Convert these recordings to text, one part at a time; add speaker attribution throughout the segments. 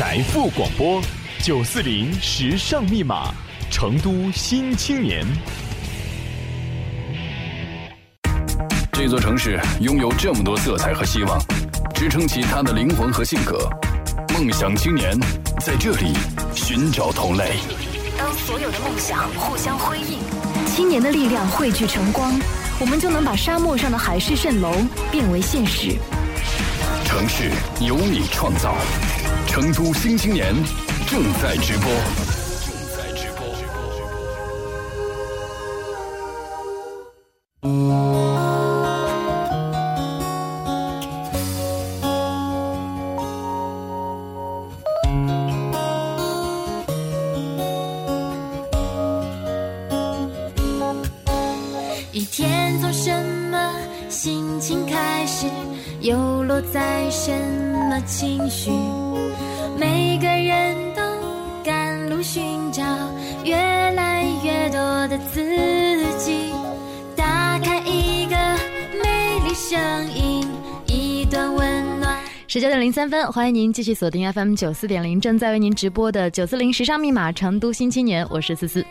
Speaker 1: 财富广播，九四零时尚密码，成都新青年。
Speaker 2: 这座城市拥有这么多色彩和希望，支撑起它的灵魂和性格。梦想青年在这里寻找同类。
Speaker 3: 当所有的梦想互相辉映，青年的力量汇聚成光，我们就能把沙漠上的海市蜃楼变为现实。
Speaker 2: 城市由你创造，成都新青年正在直播。
Speaker 3: 三分，欢迎您继续锁定 FM 九四点零，正在为您直播的九四零时尚密码成都新青年，我是思思。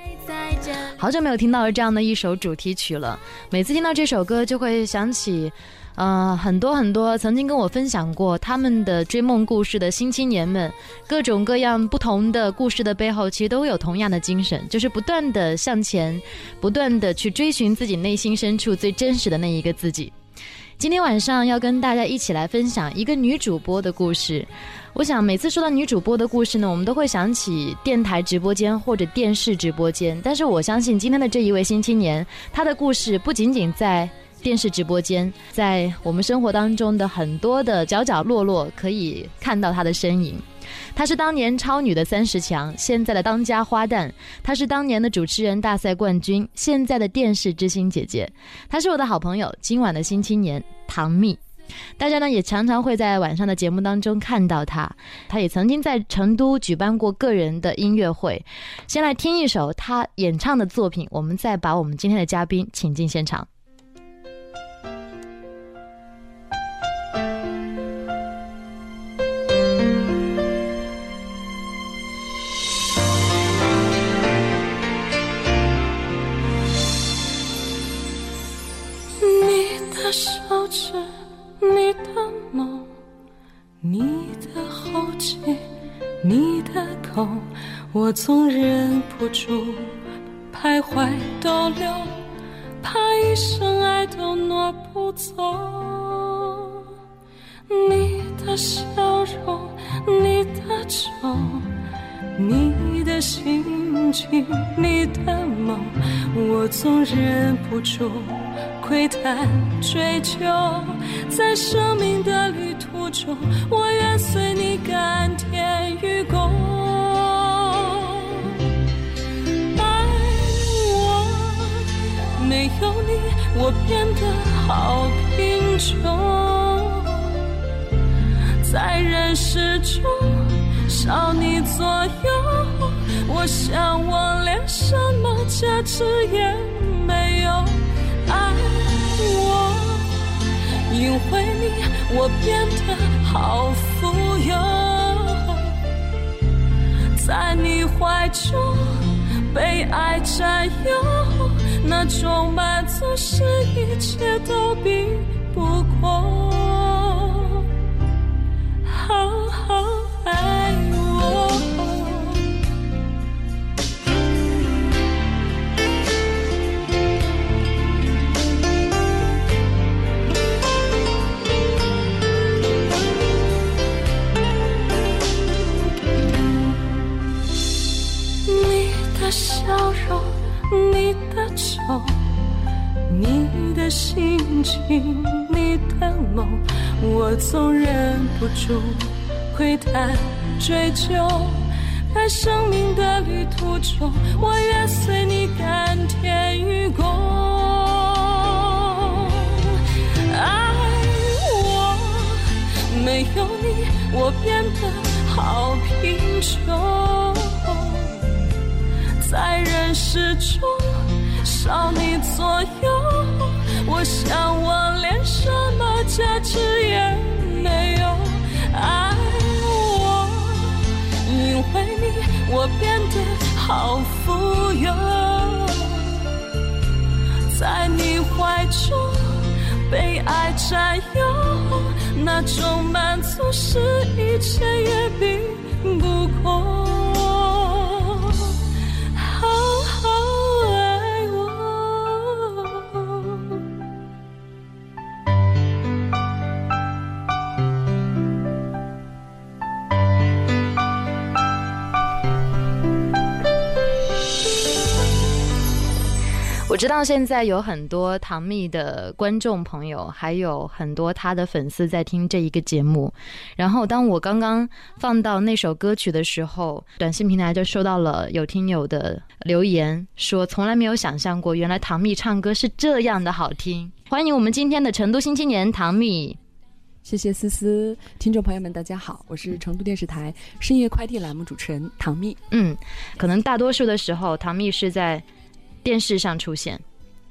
Speaker 3: 好久没有听到这样的一首主题曲了，每次听到这首歌就会想起，呃，很多很多曾经跟我分享过他们的追梦故事的新青年们，各种各样不同的故事的背后，其实都有同样的精神，就是不断的向前，不断的去追寻自己内心深处最真实的那一个自己。今天晚上要跟大家一起来分享一个女主播的故事。我想每次说到女主播的故事呢，我们都会想起电台直播间或者电视直播间。但是我相信今天的这一位新青年，她的故事不仅仅在电视直播间，在我们生活当中的很多的角角落落可以看到她的身影。她是当年超女的三十强，现在的当家花旦；她是当年的主持人大赛冠军，现在的电视之星姐姐。她是我的好朋友，今晚的新青年唐蜜。大家呢也常常会在晚上的节目当中看到她，她也曾经在成都举办过个人的音乐会。先来听一首她演唱的作品，我们再把我们今天的嘉宾请进现场。
Speaker 4: 的手指，你的梦，你的后颈，你的口，我总忍不住徘徊逗留，怕一生爱都挪不走。你的笑容，你的愁。你的心情，你的梦，我总忍不住窥探追求。在生命的旅途中，我愿随你甘甜与共。爱我，没有你，我变得好贫穷，在人世中。少你左右，我想我连什么价值也没有。爱我，因为你，我变得好富有，在你怀中被爱占有，那种满足是一切都比不过。笑容，你的愁，你的心情，你的梦，我总忍不住窥探追究。在生命的旅途中，我愿随你甘甜与共。爱我，没有你，我变得好贫穷。在人世中少你左右，我想我连什么价值也没有。爱我，因为你我变得好富有，在你怀中被爱占有，那种满足是一切也比不过。
Speaker 3: 知道现在有很多唐蜜的观众朋友，还有很多他的粉丝在听这一个节目。然后，当我刚刚放到那首歌曲的时候，短信平台就收到了有听友的留言，说从来没有想象过，原来唐蜜唱歌是这样的好听。欢迎我们今天的成都新青年唐蜜，
Speaker 5: 谢谢思思，听众朋友们，大家好，我是成都电视台深夜快递栏目主持人唐蜜。
Speaker 3: 嗯，可能大多数的时候，唐蜜是在。电视上出现，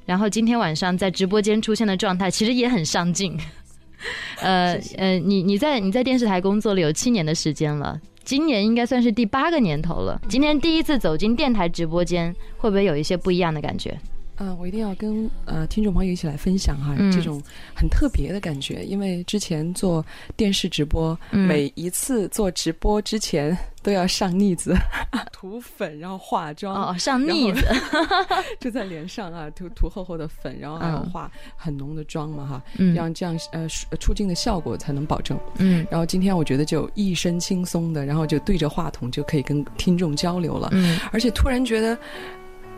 Speaker 3: 然后今天晚上在直播间出现的状态，其实也很上镜。呃呃，你你在你在电视台工作了有七年的时间了，今年应该算是第八个年头了。今天第一次走进电台直播间，会不会有一些不一样的感觉？
Speaker 5: 嗯，我一定要跟呃听众朋友一起来分享哈，这种很特别的感觉。因为之前做电视直播，每一次做直播之前都要上腻子、涂粉，然后化妆
Speaker 3: 哦，上腻子
Speaker 5: 就在脸上啊，涂涂厚厚的粉，然后还要化很浓的妆嘛哈，让这样呃出镜的效果才能保证。嗯，然后今天我觉得就一身轻松的，然后就对着话筒就可以跟听众交流了。嗯，而且突然觉得。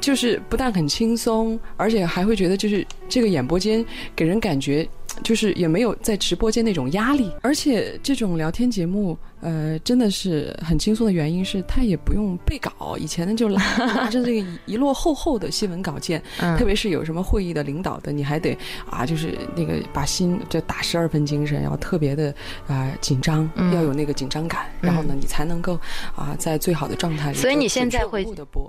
Speaker 5: 就是不但很轻松，而且还会觉得就是这个演播间给人感觉就是也没有在直播间那种压力，而且这种聊天节目呃真的是很轻松的原因是它也不用背稿，以前呢就拿 着这个一摞厚厚的新闻稿件，特别是有什么会议的领导的，你还得啊就是那个把心就打十二分精神，要特别的啊紧张，要有那个紧张感，然后呢你才能够啊在最好的状态里。
Speaker 3: 所以你现在会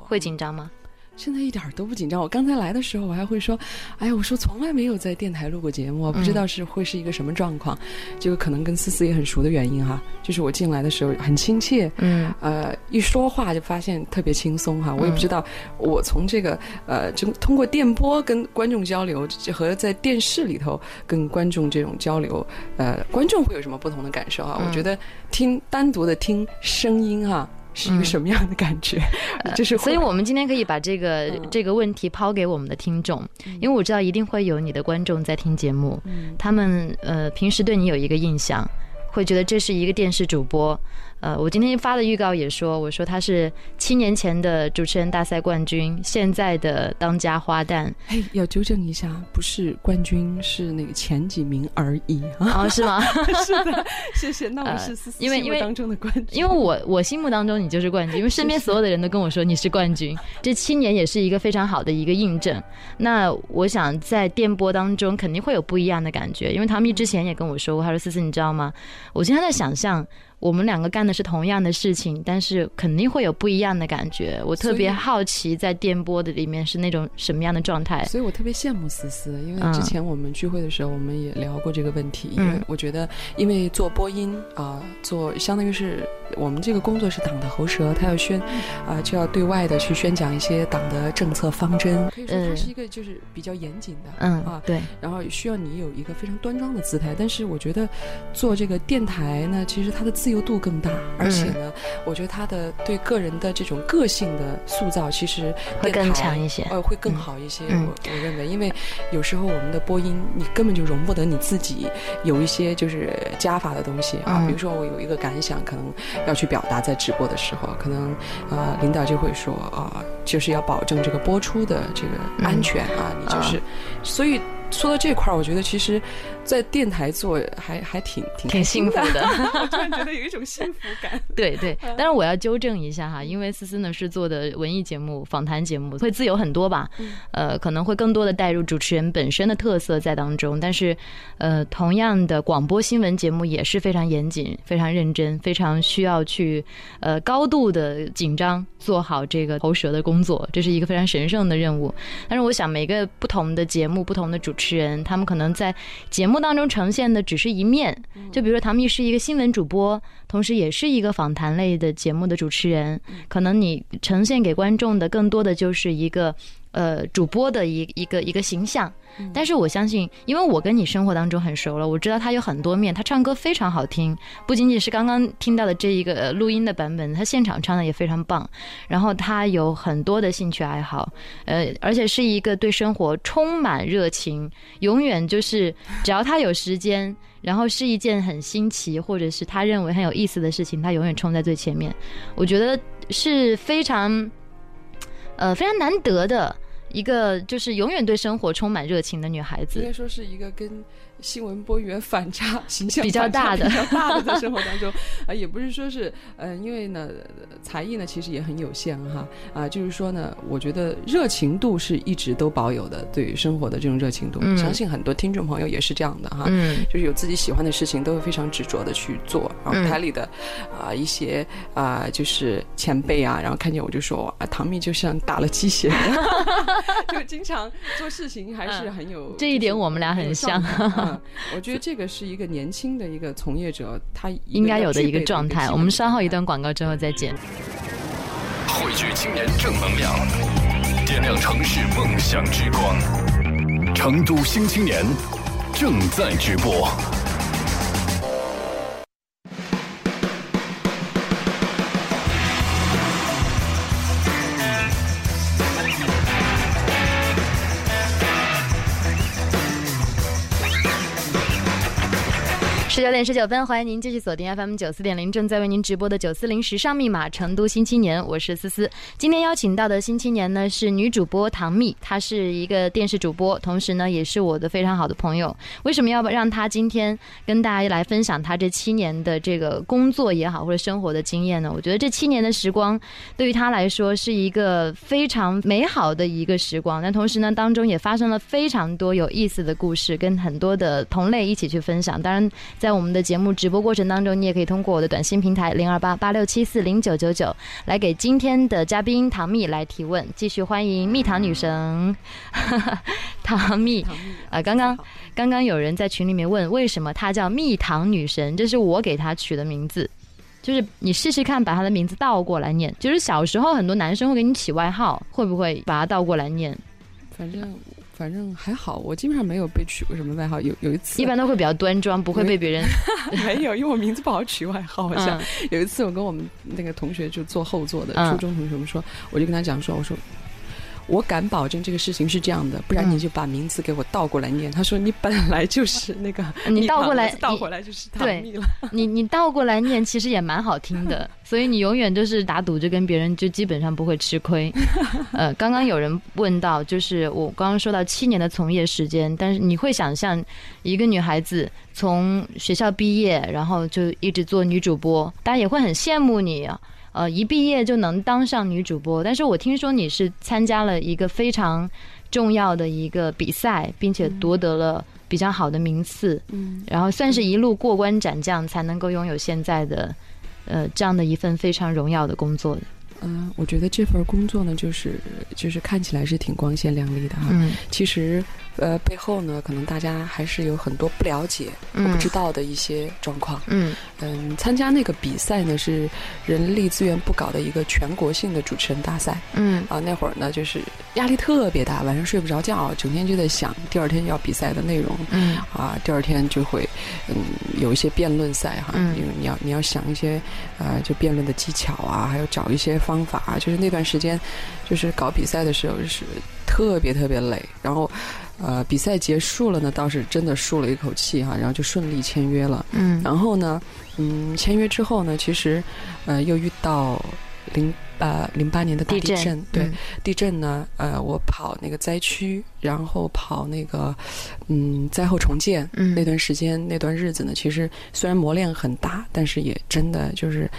Speaker 3: 会紧张吗？
Speaker 5: 现在一点都不紧张。我刚才来的时候，我还会说：“哎呀，我说从来没有在电台录过节目，不知道是会是一个什么状况。”这个可能跟思思也很熟的原因哈，就是我进来的时候很亲切，嗯，呃，一说话就发现特别轻松哈。我也不知道，我从这个呃，就通过电波跟观众交流，和在电视里头跟观众这种交流，呃，观众会有什么不同的感受啊？我觉得听单独的听声音哈。是一个什么样的感觉？就是，
Speaker 3: 所以我们今天可以把这个这个问题抛给我们的听众，因为我知道一定会有你的观众在听节目，他们呃平时对你有一个印象，会觉得这是一个电视主播。呃，我今天发的预告也说，我说他是七年前的主持人大赛冠军，现在的当家花旦。
Speaker 5: 哎，要纠正一下，不是冠军，是那个前几名而已
Speaker 3: 啊？是吗？
Speaker 5: 是的，谢谢。那我是
Speaker 3: 因为因为
Speaker 5: 当中的冠军，
Speaker 3: 因为我我心目当中你就是冠军，因为身边所有的人都跟我说你是冠军。这七年也是一个非常好的一个印证。那我想在电波当中肯定会有不一样的感觉，因为唐蜜之前也跟我说过，他说思思你知道吗？我今天在想象。我们两个干的是同样的事情，但是肯定会有不一样的感觉。我特别好奇，在电波的里面是那种什么样的状态。
Speaker 5: 所以我特别羡慕思思，因为之前我们聚会的时候，我们也聊过这个问题。因为我觉得，因为做播音啊，做相当于是我们这个工作是党的喉舌，他要宣啊，就要对外的去宣讲一些党的政策方针。可以说，它是一个就是比较严谨的，
Speaker 3: 嗯啊，对。
Speaker 5: 然后需要你有一个非常端庄的姿态。但是我觉得，做这个电台呢，其实它的自自由度更大，而且呢，我觉得它的对个人的这种个性的塑造，其实
Speaker 3: 会更强一些，
Speaker 5: 呃，会更好一些。我我认为，因为有时候我们的播音，你根本就容不得你自己有一些就是加法的东西啊。比如说，我有一个感想，可能要去表达在直播的时候，可能呃，领导就会说啊，就是要保证这个播出的这个安全啊，你就是，所以说到这块儿，我觉得其实。在电台做还还挺挺
Speaker 3: 挺幸福的，我
Speaker 5: 突然觉得有一种幸福感。
Speaker 3: 对对，但是我要纠正一下哈，因为思思呢是做的文艺节目、访谈节目，会自由很多吧？呃，可能会更多的带入主持人本身的特色在当中。但是，呃，同样的广播新闻节目也是非常严谨、非常认真、非常需要去呃高度的紧张，做好这个喉舌的工作，这是一个非常神圣的任务。但是，我想每个不同的节目、不同的主持人，他们可能在节目当中呈现的只是一面。就比如说，唐蜜是一个新闻主播，同时也是一个访谈类的节目的主持人，可能你呈现给观众的更多的就是一个。呃，主播的一一个一个形象，但是我相信，因为我跟你生活当中很熟了，我知道他有很多面，他唱歌非常好听，不仅仅是刚刚听到的这一个录音的版本，他现场唱的也非常棒。然后他有很多的兴趣爱好，呃，而且是一个对生活充满热情，永远就是只要他有时间，然后是一件很新奇或者是他认为很有意思的事情，他永远冲在最前面。我觉得是非常。呃，非常难得的一个，就是永远对生活充满热情的女孩子。
Speaker 5: 应该说是一个跟。新闻播员反差 形象
Speaker 3: 比较大的，
Speaker 5: 比较大的在生活当中啊，也不是说是嗯，因为呢才艺呢其实也很有限哈啊，就是说呢，我觉得热情度是一直都保有的，对于生活的这种热情度，相信很多听众朋友也是这样的哈，嗯，就是有自己喜欢的事情都会非常执着的去做，然后台里的啊一些啊就是前辈啊，然后看见我就说啊，唐蜜就像打了鸡血，就经常做事情还是很有
Speaker 3: 这一点，我们俩很像。
Speaker 5: 我觉得这个是一个年轻的一个从业者，他
Speaker 3: 应该有的一个状态。我们稍后一段广告之后再见。
Speaker 2: 汇聚青年正能量，点亮城市梦想之光。成都新青年正在直播。
Speaker 3: 十九点十九分，欢迎您继续锁定 FM 九四点零，正在为您直播的九四零时尚密码成都新青年，我是思思。今天邀请到的新青年呢是女主播唐蜜，她是一个电视主播，同时呢也是我的非常好的朋友。为什么要让她今天跟大家来分享她这七年的这个工作也好，或者生活的经验呢？我觉得这七年的时光对于她来说是一个非常美好的一个时光，但同时呢当中也发生了非常多有意思的故事，跟很多的同类一起去分享。当然。在我们的节目直播过程当中，你也可以通过我的短信平台零二八八六七四零九九九来给今天的嘉宾唐蜜来提问。继续欢迎蜜糖女神 唐蜜啊！刚刚刚刚有人在群里面问，为什么她叫蜜糖女神？这是我给她取的名字，就是你试试看把她的名字倒过来念。就是小时候很多男生会给你起外号，会不会把它倒过来念？
Speaker 5: 反正。反正还好，我基本上没有被取过什么外号。有有一次，
Speaker 3: 一般都会比较端庄，不会被 别人。
Speaker 5: 没有，因为我名字不好取外号。好像有一次，我跟我们那个同学就坐后座的初中同学，我们说，我就跟他讲说，我说。我敢保证这个事情是这样的，不然你就把名字给我倒过来念。他说你本来就是那个，
Speaker 3: 你倒过来
Speaker 5: 倒过来就是唐蜜了。
Speaker 3: 你你倒过来念其实也蛮好听的，所以你永远就是打赌，就跟别人就基本上不会吃亏。呃，刚刚有人问到，就是我刚刚说到七年的从业时间，但是你会想象一个女孩子从学校毕业，然后就一直做女主播，大家也会很羡慕你。呃，一毕业就能当上女主播，但是我听说你是参加了一个非常重要的一个比赛，并且夺得了比较好的名次，嗯，然后算是一路过关斩将，才能够拥有现在的呃这样的一份非常荣耀的工作的。
Speaker 5: 嗯，我觉得这份工作呢，就是就是看起来是挺光鲜亮丽的哈，嗯，其实。呃，背后呢，可能大家还是有很多不了解、不知道的一些状况。嗯嗯，参加那个比赛呢，是人力资源部搞的一个全国性的主持人大赛。嗯啊，那会儿呢，就是压力特别大，晚上睡不着觉，整天就在想第二天要比赛的内容。嗯啊，第二天就会嗯有一些辩论赛哈，因为你要你要想一些呃就辩论的技巧啊，还有找一些方法。就是那段时间，就是搞比赛的时候是特别特别累，然后。呃，比赛结束了呢，倒是真的舒了一口气哈，然后就顺利签约了。嗯，然后呢，嗯，签约之后呢，其实，呃，又遇到零呃零八年的大地震，对，地震呢，呃，我跑那个灾区，然后跑那个嗯灾后重建，那段时间那段日子呢，其实虽然磨练很大，但是也真的就是。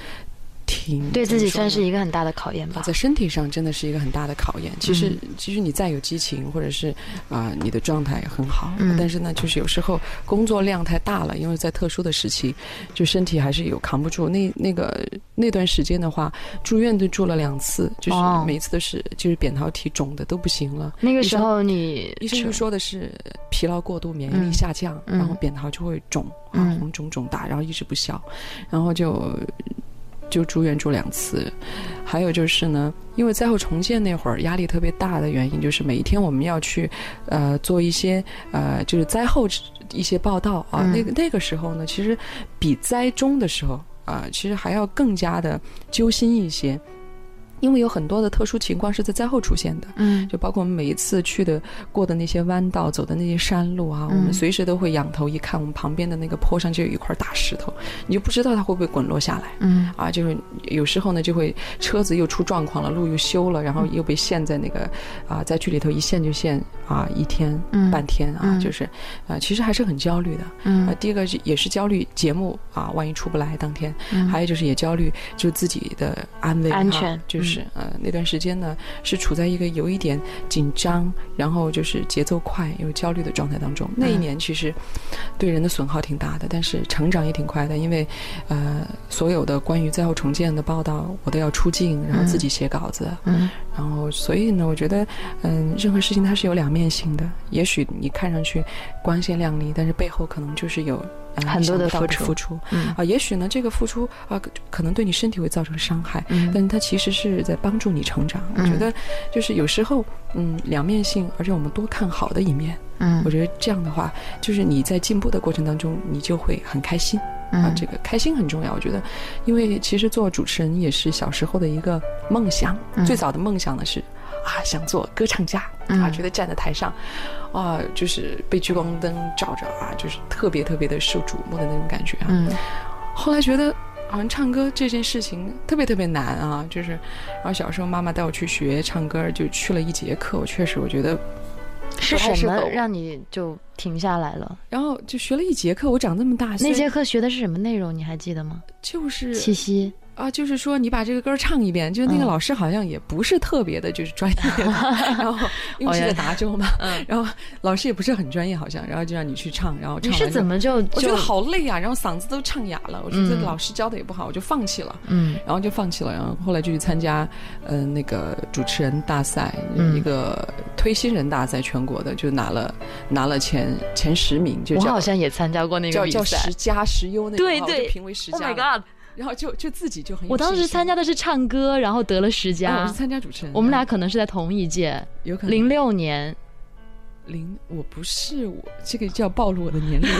Speaker 5: 挺
Speaker 3: 对自己算是一个很大的考验吧。
Speaker 5: 在身体上真的是一个很大的考验。其实，其实你再有激情，或者是啊，你的状态很好，但是呢，就是有时候工作量太大了，因为在特殊的时期，就身体还是有扛不住。那那个那段时间的话，住院都住了两次，就是每一次都是就是扁桃体肿的都不行了。
Speaker 3: 那个时候你
Speaker 5: 医生就说的是疲劳过度，免疫力下降，然后扁桃就会肿。啊，红肿肿大，然后一直不消，然后就就住院住两次。还有就是呢，因为灾后重建那会儿压力特别大的原因，就是每一天我们要去呃做一些呃就是灾后一些报道啊。那个那个时候呢，其实比灾中的时候啊，其实还要更加的揪心一些。因为有很多的特殊情况是在灾后出现的，嗯，就包括我们每一次去的过的那些弯道、走的那些山路啊，我们随时都会仰头一看，我们旁边的那个坡上就有一块大石头，你就不知道它会不会滚落下来，嗯，啊，就是有时候呢就会车子又出状况了，路又修了，然后又被陷在那个啊灾区里头，一陷就陷啊一天半天啊，就是啊，其实还是很焦虑的，嗯，啊，第一个也是焦虑节目啊，万一出不来当天，还有就是也焦虑就自己的安危
Speaker 3: 安全，
Speaker 5: 就是。是呃，那段时间呢，是处在一个有一点紧张，然后就是节奏快又焦虑的状态当中。那一年其实对人的损耗挺大的，但是成长也挺快的，因为呃，所有的关于灾后重建的报道，我都要出镜，然后自己写稿子，嗯，然后所以呢，我觉得嗯，任何事情它是有两面性的。也许你看上去光鲜亮丽，但是背后可能就是有。
Speaker 3: 很多的付
Speaker 5: 出，付出，啊，也许呢，这个付出啊，可能对你身体会造成伤害，但它其实是在帮助你成长。我觉得，就是有时候，嗯，两面性，而且我们多看好的一面。嗯，我觉得这样的话，就是你在进步的过程当中，你就会很开心。啊，这个开心很重要。我觉得，因为其实做主持人也是小时候的一个梦想。最早的梦想呢是。啊，想做歌唱家啊，觉得站在台上，啊，就是被聚光灯照着啊，就是特别特别的受瞩目的那种感觉啊。嗯，后来觉得好像唱歌这件事情特别特别难啊，就是，然后小时候妈妈带我去学唱歌，就去了一节课，我确实我觉得
Speaker 3: 是什么让你就停下来了？
Speaker 5: 然后就学了一节课，我长这么大，
Speaker 3: 那节课学的是什么内容？你还记得吗？
Speaker 5: 就是
Speaker 3: 气息。
Speaker 5: 啊，就是说你把这个歌唱一遍，就那个老师好像也不是特别的，就是专业。然后因为是在达州嘛，然后老师也不是很专业，好像，然后就让你去唱，然后唱。
Speaker 3: 你是怎么就？
Speaker 5: 我觉得好累啊，然后嗓子都唱哑了。我觉得老师教的也不好，我就放弃了。嗯，然后就放弃了，然后后来就去参加，呃，那个主持人大赛，一个推新人大赛，全国的，就拿了拿了前前十名。就
Speaker 3: 我好像也参加过那个
Speaker 5: 比赛，叫十佳十优那个，
Speaker 3: 对对，
Speaker 5: 评为十佳。
Speaker 3: Oh my god！
Speaker 5: 然后就就自己就很。
Speaker 3: 我当时参加的是唱歌，然后得了十佳。
Speaker 5: 我是参加主持人。
Speaker 3: 我们俩可能是在同一届，
Speaker 5: 有可能。
Speaker 3: 零六年，
Speaker 5: 零我不是我这个叫暴露我的年龄。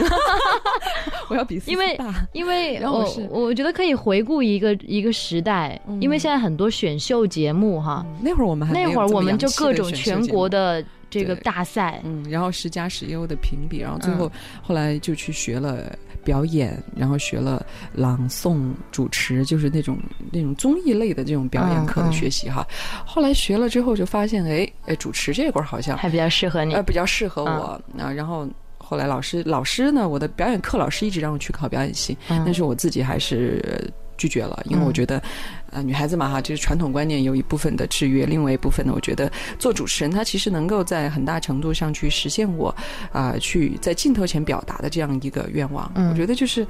Speaker 5: 我要比
Speaker 3: 因为因为我我觉得可以回顾一个一个时代，因为现在很多选秀节目哈，
Speaker 5: 那会儿我们还
Speaker 3: 那会儿我们就各种全国的。这个大赛，
Speaker 5: 嗯，然后十佳十优的评比，然后最后后来就去学了表演，然后学了朗诵、主持，就是那种那种综艺类的这种表演课的学习哈。后来学了之后，就发现哎哎，主持这块儿好像
Speaker 3: 还比较适合你，
Speaker 5: 呃，比较适合我啊。然后后来老师老师呢，我的表演课老师一直让我去考表演系，但是我自己还是。拒绝了，因为我觉得，呃，女孩子嘛哈，就是传统观念有一部分的制约，另外一部分呢，我觉得做主持人，他其实能够在很大程度上去实现我啊，去在镜头前表达的这样一个愿望。我觉得就是，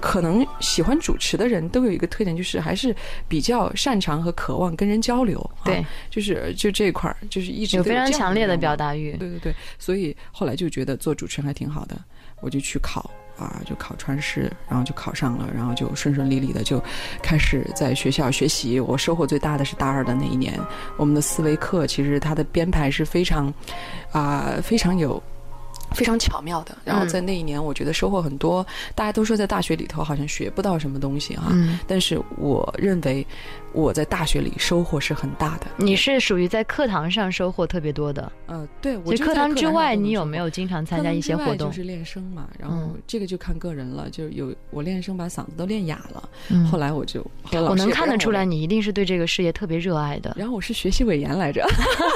Speaker 5: 可能喜欢主持的人都有一个特点，就是还是比较擅长和渴望跟人交流。
Speaker 3: 对，
Speaker 5: 就是就这一块儿，就是一直
Speaker 3: 有非常强烈的表达欲。
Speaker 5: 对对对，所以后来就觉得做主持人还挺好的，我就去考。啊，就考川师，然后就考上了，然后就顺顺利利的就开始在学校学习。我收获最大的是大二的那一年，我们的思维课其实它的编排是非常啊非常有非常巧妙的。然后在那一年，我觉得收获很多。大家都说在大学里头好像学不到什么东西啊，但是我认为我在大学里收获是很大的。
Speaker 3: 你是属于在课堂上收获特别多的？
Speaker 5: 呃，对，我
Speaker 3: 课堂之外，你有没有经常参加一些活动？
Speaker 5: 就是练声嘛，然后这个就看个人了。就有我练声把嗓子都练哑了，后来我就
Speaker 3: 我能看得出来，你一定是对这个事业特别热爱的。
Speaker 5: 然后我是学习委员来着，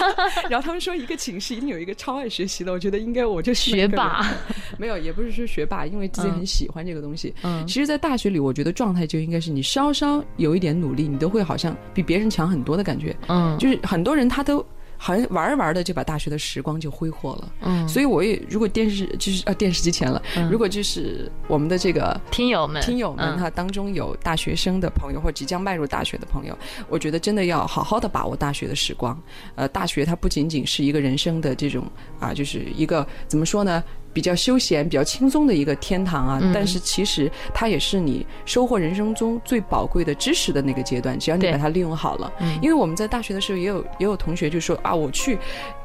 Speaker 5: 然后他们说一个寝室一定有一个超爱学习的，我觉得应该我就
Speaker 3: 学霸。
Speaker 5: 没有，也不是说学霸，因为自己很喜欢这个东西。嗯，其实，在大学里，我觉得状态就应该是你稍稍有一点努力，你都会好像比别人强很多的感觉。嗯，就是很多人他都。好像玩玩的就把大学的时光就挥霍了，嗯，所以我也如果电视就是呃电视机前了，如果就是我们的这个
Speaker 3: 听友们。
Speaker 5: 听友们哈当中有大学生的朋友或即将迈入大学的朋友，我觉得真的要好好的把握大学的时光，呃，大学它不仅仅是一个人生的这种啊，就是一个怎么说呢？比较休闲、比较轻松的一个天堂啊，但是其实它也是你收获人生中最宝贵的知识的那个阶段。只要你把它利用好了，因为我们在大学的时候也有也有同学就说啊，我去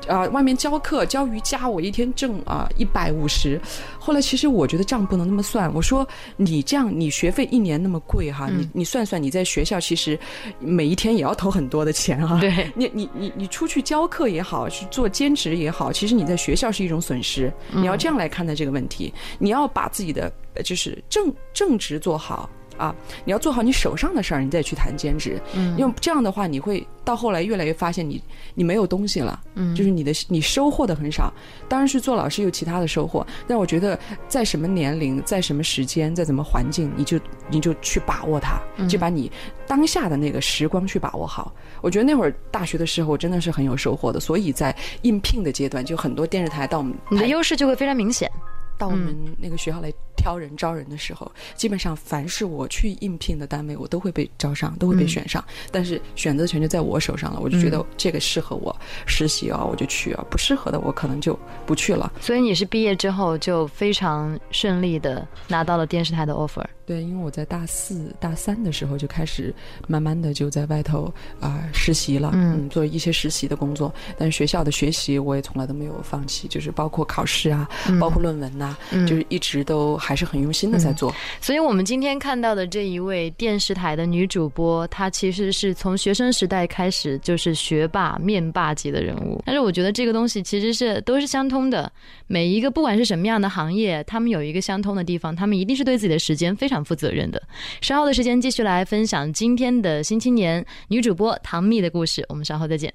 Speaker 5: 啊外面教课教瑜伽，我一天挣啊一百五十。后来其实我觉得账不能那么算，我说你这样你学费一年那么贵哈，你你算算你在学校其实每一天也要投很多的钱哈。
Speaker 3: 对，
Speaker 5: 你你你你出去教课也好，去做兼职也好，其实你在学校是一种损失。你要这样。来看待这个问题，你要把自己的就是正正职做好啊！你要做好你手上的事儿，你再去谈兼职。嗯，因为这样的话，你会到后来越来越发现你你没有东西了。嗯，就是你的你收获的很少。当然是做老师有其他的收获，但我觉得在什么年龄，在什么时间，在怎么环境，你就你就去把握它，就把你当下的那个时光去把握好。我觉得那会儿大学的时候真的是很有收获的，所以在应聘的阶段，就很多电视台到我们，
Speaker 3: 你的优势就会非常明显。
Speaker 5: 到我们那个学校来挑人招人的时候，基本上凡是我去应聘的单位，我都会被招上，都会被选上。但是选择权就在我手上了，我就觉得这个适合我实习啊，我就去啊；不适合的，我可能就不去了。
Speaker 3: 所以你是毕业之后就非常顺利的拿到了电视台的 offer。
Speaker 5: 对，因为我在大四、大三的时候就开始慢慢的就在外头啊实习了，嗯，做一些实习的工作。但是学校的学习我也从来都没有放弃，就是包括考试啊，包括论文呐，就是一直都还是很用心的在做。
Speaker 3: 所以我们今天看到的这一位电视台的女主播，她其实是从学生时代开始就是学霸、面霸级的人物。但是我觉得这个东西其实是都是相通的，每一个不管是什么样的行业，他们有一个相通的地方，他们一定是对自己的时间非常。负责任的，稍后的时间继续来分享今天的新青年女主播唐蜜的故事。我们稍后再见。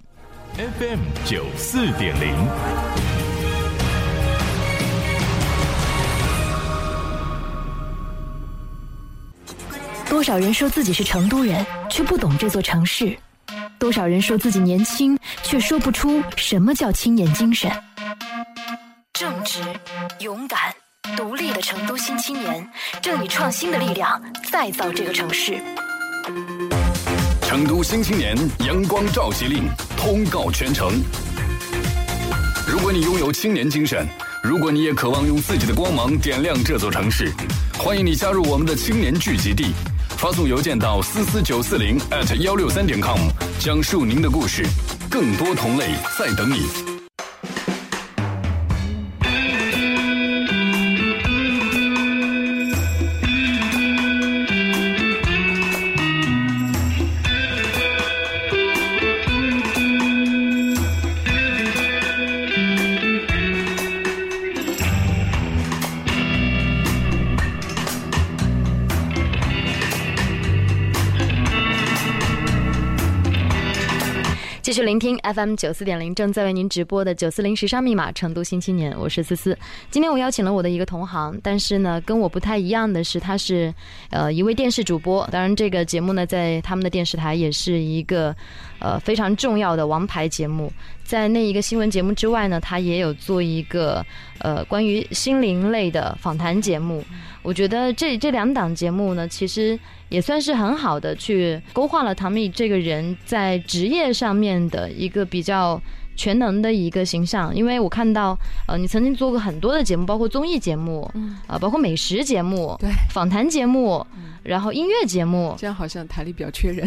Speaker 1: FM 九四点零。
Speaker 6: 多少人说自己是成都人，却不懂这座城市；多少人说自己年轻，却说不出什么叫青年精神。正直，勇敢。独立的成都新青年，正以创新的力量再造这个城市。
Speaker 2: 成都新青年，阳光召集令，通告全城。如果你拥有青年精神，如果你也渴望用自己的光芒点亮这座城市，欢迎你加入我们的青年聚集地。发送邮件到思思九四零 at 幺六三点 com，讲述您的故事，更多同类在等你。
Speaker 3: 继续聆听 FM 九四点零，正在为您直播的九四零时尚密码，成都新青年，我是思思。今天我邀请了我的一个同行，但是呢，跟我不太一样的是，他是呃一位电视主播。当然，这个节目呢，在他们的电视台也是一个呃非常重要的王牌节目。在那一个新闻节目之外呢，他也有做一个呃关于心灵类的访谈节目。我觉得这这两档节目呢，其实也算是很好的去勾画了唐蜜这个人在职业上面的一个比较。全能的一个形象，因为我看到，呃，你曾经做过很多的节目，包括综艺节目，啊，包括美食节目，
Speaker 5: 对，
Speaker 3: 访谈节目，然后音乐节目，
Speaker 5: 这样好像台里比较缺人。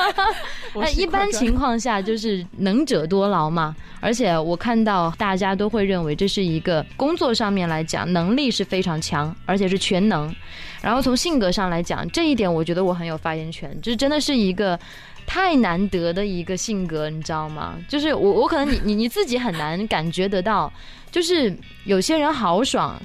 Speaker 3: 那一般情况下就是能者多劳嘛，而且我看到大家都会认为这是一个工作上面来讲能力是非常强，而且是全能。然后从性格上来讲，这一点我觉得我很有发言权，就是真的是一个太难得的一个性格，你知道吗？就是我我可能你 你你自己很难感觉得到，就是有些人豪爽，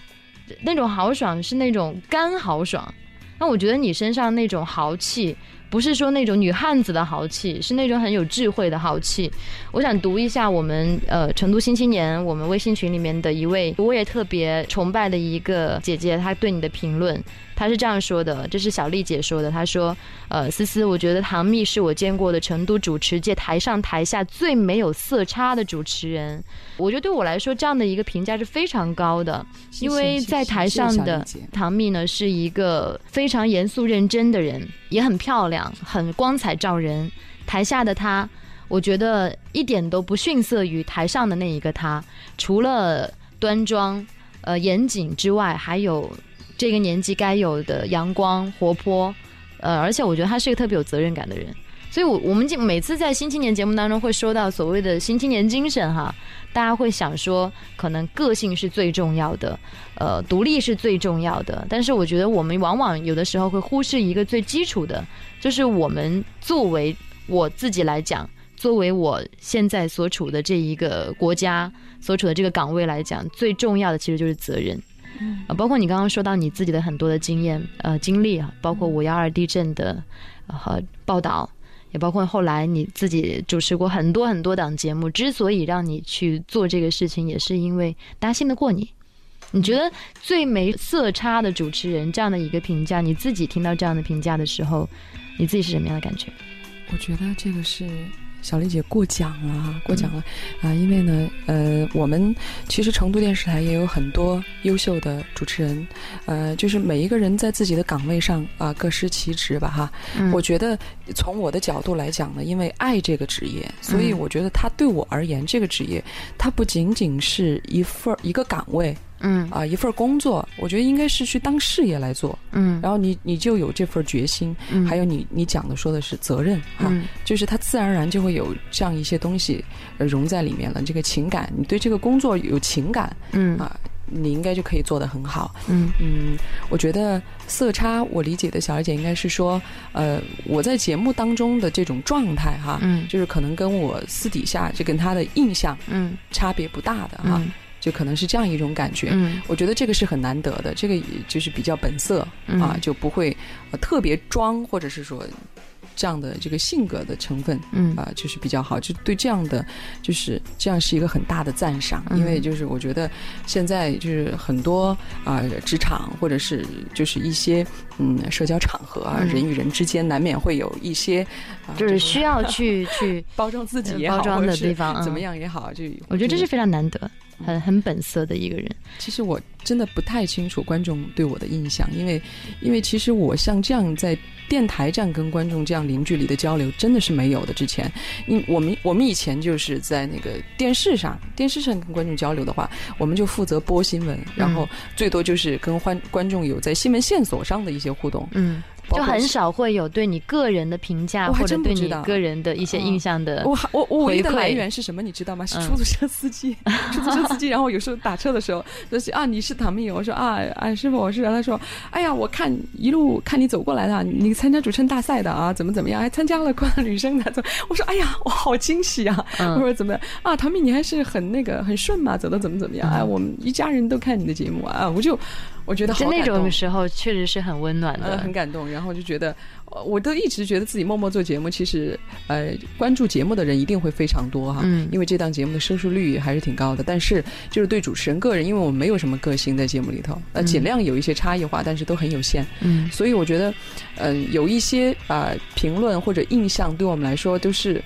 Speaker 3: 那种豪爽是那种干豪爽，那我觉得你身上那种豪气。不是说那种女汉子的豪气，是那种很有智慧的豪气。我想读一下我们呃成都新青年我们微信群里面的一位我也特别崇拜的一个姐姐，她对你的评论。他是这样说的，这是小丽姐说的。她说：“呃，思思，我觉得唐蜜是我见过的成都主持界台上台下最没有色差的主持人。我觉得对我来说，这样的一个评价是非常高的，因为在台上的唐蜜呢是一个非常严肃认真的人，也很漂亮，很光彩照人。台下的她，我觉得一点都不逊色于台上的那一个她，除了端庄、呃严谨之外，还有。”这个年纪该有的阳光活泼，呃，而且我觉得他是一个特别有责任感的人，所以，我我们每次在新青年节目当中会说到所谓的新青年精神哈，大家会想说，可能个性是最重要的，呃，独立是最重要的，但是我觉得我们往往有的时候会忽视一个最基础的，就是我们作为我自己来讲，作为我现在所处的这一个国家所处的这个岗位来讲，最重要的其实就是责任。啊，包括你刚刚说到你自己的很多的经验、呃经历啊，包括五幺二地震的和报道，也包括后来你自己主持过很多很多档节目。之所以让你去做这个事情，也是因为大家信得过你。你觉得最没色差的主持人这样的一个评价，你自己听到这样的评价的时候，你自己是什么样的感觉？
Speaker 5: 我觉得这个是。小丽姐过奖了，过奖了啊！因为呢，呃，我们其实成都电视台也有很多优秀的主持人，呃，就是每一个人在自己的岗位上啊，各司其职吧，哈。我觉得从我的角度来讲呢，因为爱这个职业，所以我觉得它对我而言，这个职业它不仅仅是一份一个岗位。
Speaker 3: 嗯
Speaker 5: 啊，一份工作，我觉得应该是去当事业来做。
Speaker 3: 嗯，
Speaker 5: 然后你你就有这份决心，还有你你讲的说的是责任哈，就是他自然而然就会有这样一些东西融在里面了。这个情感，你对这个工作有情感，
Speaker 3: 嗯
Speaker 5: 啊，你应该就可以做得很好。
Speaker 3: 嗯
Speaker 5: 嗯，我觉得色差，我理解的小二姐应该是说，呃，我在节目当中的这种状态哈，
Speaker 3: 嗯，
Speaker 5: 就是可能跟我私底下就跟他的印象，
Speaker 3: 嗯，
Speaker 5: 差别不大的哈。就可能是这样一种感觉，
Speaker 3: 嗯，
Speaker 5: 我觉得这个是很难得的，这个就是比较本色啊，就不会特别装，或者是说这样的这个性格的成分，
Speaker 3: 嗯。
Speaker 5: 啊，就是比较好，就对这样的就是这样是一个很大的赞赏，因为就是我觉得现在就是很多啊职场或者是就是一些嗯社交场合啊，人与人之间难免会有一些
Speaker 3: 就是需要去 去
Speaker 5: 包装自己
Speaker 3: 包装的地方，
Speaker 5: 怎么样也好，就
Speaker 3: 我觉得这是非常难得。很很本色的一个人。
Speaker 5: 其实我真的不太清楚观众对我的印象，因为因为其实我像这样在电台这样跟观众这样零距离的交流，真的是没有的。之前，因我们我们以前就是在那个电视上，电视上跟观众交流的话，我们就负责播新闻，然后最多就是跟观观众有在新闻线索上的一些互动。
Speaker 3: 嗯。就很少会有对你个人的评价，或者对你个人的一些印象的。
Speaker 5: 我我我唯一的来源是什么？你知道吗？是出租车司机，出租车司机。然后有时候打车的时候，就是啊，你是唐蜜，我说啊啊，师傅我是。他说，哎呀，我看一路看你走过来的，你参加主持人大赛的啊，怎么怎么样？还参加了快乐女生的。我说，哎呀，我好惊喜啊！我说怎么样啊？唐蜜，你还是很那个很顺嘛，走的怎么怎么样？哎，我们一家人都看你的节目啊，我就。我觉得
Speaker 3: 好那种时候确实是很温暖的，
Speaker 5: 很感动。然后就觉得，我都一直觉得自己默默做节目，其实呃，关注节目的人一定会非常多哈。
Speaker 3: 嗯，
Speaker 5: 因为这档节目的收视率还是挺高的。但是就是对主持人个人，因为我们没有什么个性在节目里头，呃，尽量有一些差异化，但是都很有限。
Speaker 3: 嗯，
Speaker 5: 所以我觉得，嗯，有一些啊评论或者印象，对我们来说都是。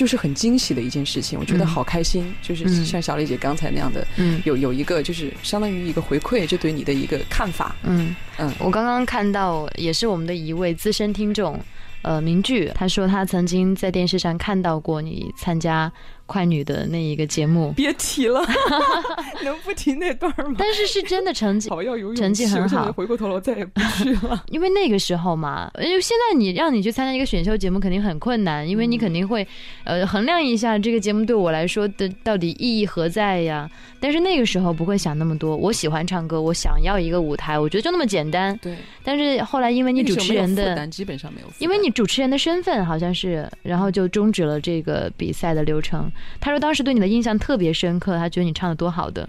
Speaker 5: 就是很惊喜的一件事情，我觉得好开心。就是像小丽姐刚才那样的，有有一个就是相当于一个回馈，就对你的一个看法。
Speaker 3: 嗯
Speaker 5: 嗯，
Speaker 3: 我刚刚看到也是我们的一位资深听众，呃，明句，他说他曾经在电视上看到过你参加。快女的那一个节目，
Speaker 5: 别提了，能不提那段吗？
Speaker 3: 但是是真的成绩，成绩很好。
Speaker 5: 回过头来，我再也不去了。
Speaker 3: 因为那个时候嘛，因为现在你让你去参加一个选秀节目，肯定很困难，因为你肯定会呃衡量一下这个节目对我来说的到底意义何在呀。但是那个时候不会想那么多，我喜欢唱歌，我想要一个舞台，我觉得就那么简单。
Speaker 5: 对。
Speaker 3: 但是后来因为你主持人的
Speaker 5: 基本上没有，
Speaker 3: 因为你主持人的身份好像是，然后就终止了这个比赛的流程。他说当时对你的印象特别深刻，他觉得你唱的多好的。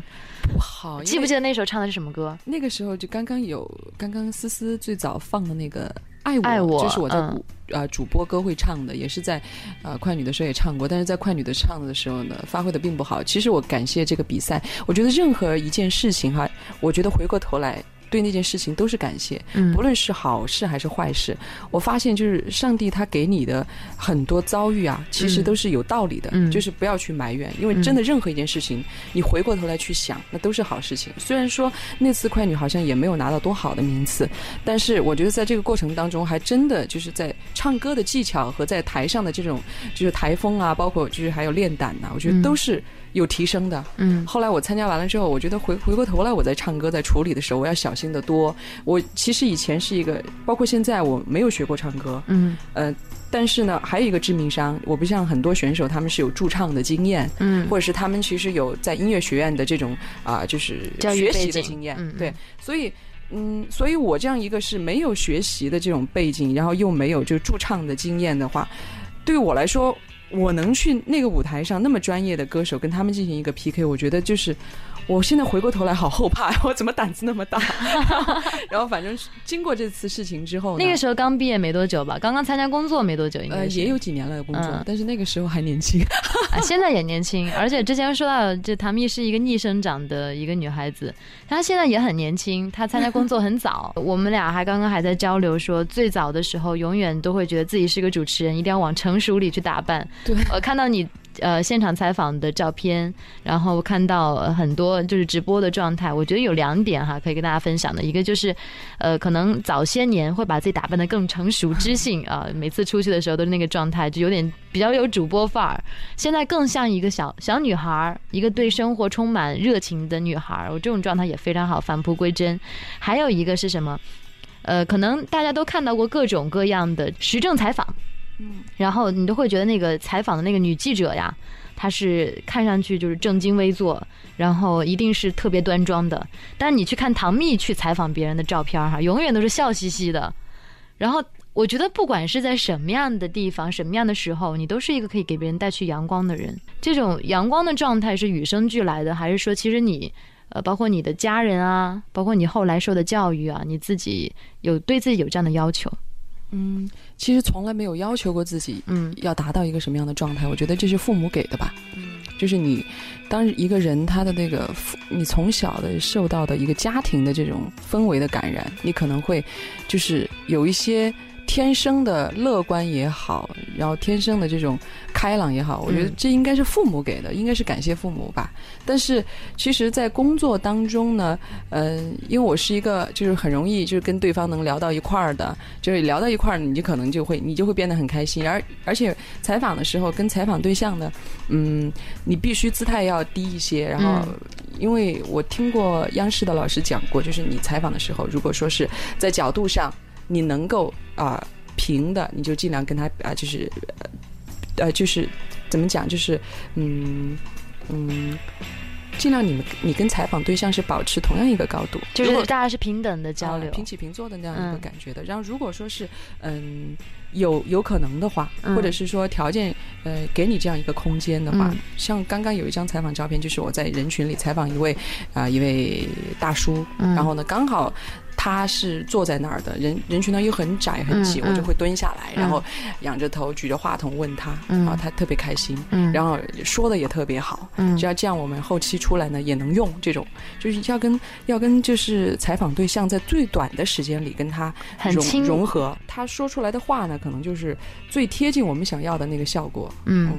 Speaker 5: 不好，
Speaker 3: 记不记得那时候唱的是什么歌？
Speaker 5: 那个时候就刚刚有刚刚思思最早放的那个爱我，爱我，这是我在呃主播歌会唱的，也是在呃快女的时候也唱过，但是在快女的唱的时候呢，发挥的并不好。其实我感谢这个比赛，我觉得任何一件事情哈，我觉得回过头来。对那件事情都是感谢，不论是好事还是坏事，我发现就是上帝他给你的很多遭遇啊，其实都是有道理的，就是不要去埋怨，因为真的任何一件事情，你回过头来去想，那都是好事情。虽然说那次快女好像也没有拿到多好的名次，但是我觉得在这个过程当中，还真的就是在唱歌的技巧和在台上的这种就是台风啊，包括就是还有练胆呐，我觉得都是。有提升的，嗯。后来我参加完了之后，我觉得回回过头来，我在唱歌在处理的时候，我要小心的多。我其实以前是一个，包括现在我没有学过唱歌，嗯，呃，但是呢，还有一个致命伤，我不像很多选手，他们是有驻唱的经验，嗯，或者是他们其实有在音乐学院的这种啊，就是学习的经验，对，所以，嗯，所以我这样一个是没有学习的这种背景，然后又没有就驻唱的经验的话，对于我来说。我能去那个舞台上，那么专业的歌手跟他们进行一个 PK，我觉得就是。我现在回过头来，好后怕，我怎么胆子那么大？然后反正经过这次事情之后，
Speaker 3: 那个时候刚毕业没多久吧，刚刚参加工作没多久，应该
Speaker 5: 也有几年了工作，但是那个时候还年轻，
Speaker 3: 现在也年轻，而且之前说到，这唐蜜是一个逆生长的一个女孩子，她现在也很年轻，她参加工作很早，我们俩还刚刚还在交流说，最早的时候永远都会觉得自己是个主持人，一定要往成熟里去打扮。
Speaker 5: 对，
Speaker 3: 我看到你。呃，现场采访的照片，然后看到很多就是直播的状态，我觉得有两点哈，可以跟大家分享的。一个就是，呃，可能早些年会把自己打扮的更成熟知性啊，每次出去的时候都是那个状态，就有点比较有主播范儿。现在更像一个小小女孩儿，一个对生活充满热情的女孩儿。我这种状态也非常好，返璞归真。还有一个是什么？呃，可能大家都看到过各种各样的时政采访。然后你都会觉得那个采访的那个女记者呀，她是看上去就是正襟危坐，然后一定是特别端庄的。但你去看唐蜜去采访别人的照片哈，永远都是笑嘻嘻的。然后我觉得不管是在什么样的地方、什么样的时候，你都是一个可以给别人带去阳光的人。这种阳光的状态是与生俱来的，还是说其实你呃，包括你的家人啊，包括你后来受的教育啊，你自己有对自己有这样的要求？
Speaker 5: 嗯，其实从来没有要求过自己，嗯，要达到一个什么样的状态？我觉得这是父母给的吧，嗯，就是你，当一个人他的那个，你从小的受到的一个家庭的这种氛围的感染，你可能会，就是有一些。天生的乐观也好，然后天生的这种开朗也好，我觉得这应该是父母给的，应该是感谢父母吧。但是其实，在工作当中呢，嗯，因为我是一个就是很容易就是跟对方能聊到一块儿的，就是聊到一块儿，你就可能就会你就会变得很开心。而而且采访的时候跟采访对象呢，嗯，你必须姿态要低一些。然后，因为我听过央视的老师讲过，就是你采访的时候，如果说是在角度上。你能够啊平的，你就尽量跟他啊，就是呃，就是怎么讲，就是嗯嗯，尽量你们你跟采访对象是保持同样一个高度，
Speaker 3: 就是大家是平等的交流，
Speaker 5: 平起平坐的那样一个感觉的。然后如果说是嗯有有可能的话，或者是说条件呃给你这样一个空间的话，像刚刚有一张采访照片，就是我在人群里采访一位啊一位大叔，然后呢刚好。他是坐在那儿的，人人群呢又很窄很挤，我就会蹲下来，然后仰着头举着话筒问他，然后他特别开心，然后说的也特别好，只要这样，我们后期出来呢也能用这种，就是要跟要跟就是采访对象在最短的时间里跟他融融合，他说出来的话呢，可能就是最贴近我们想要的那个效果，嗯。